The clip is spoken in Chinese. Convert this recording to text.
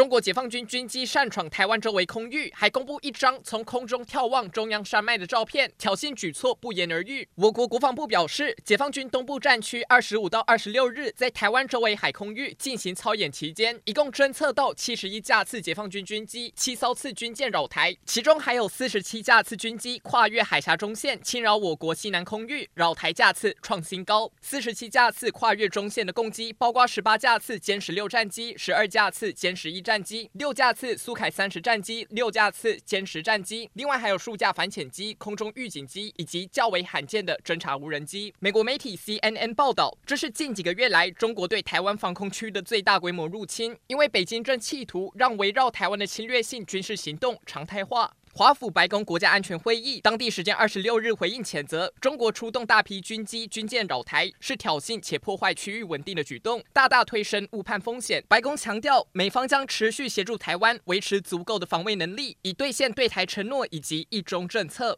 中国解放军军机擅闯台湾周围空域，还公布一张从空中眺望中央山脉的照片，挑衅举措不言而喻。我国国防部表示，解放军东部战区二十五到二十六日在台湾周围海空域进行操演期间，一共侦测到七十一架次解放军军机、七艘次军舰扰台，其中还有四十七架次军机跨越海峡中线侵扰我国西南空域，扰台架次创新高。四十七架次跨越中线的攻击包括十八架次歼十六战机、十二架次歼十一战。战机六架次苏凯三十战机，六架次歼十战机，另外还有数架反潜机、空中预警机以及较为罕见的侦察无人机。美国媒体 CNN 报道，这是近几个月来中国对台湾防空区的最大规模入侵，因为北京正企图让围绕台湾的侵略性军事行动常态化。华府白宫国家安全会议当地时间二十六日回应谴责中国出动大批军机军舰扰台是挑衅且破坏区域稳定的举动，大大推升误判风险。白宫强调，美方将持续协助台湾维持足够的防卫能力，以兑现对台承诺以及一中政策。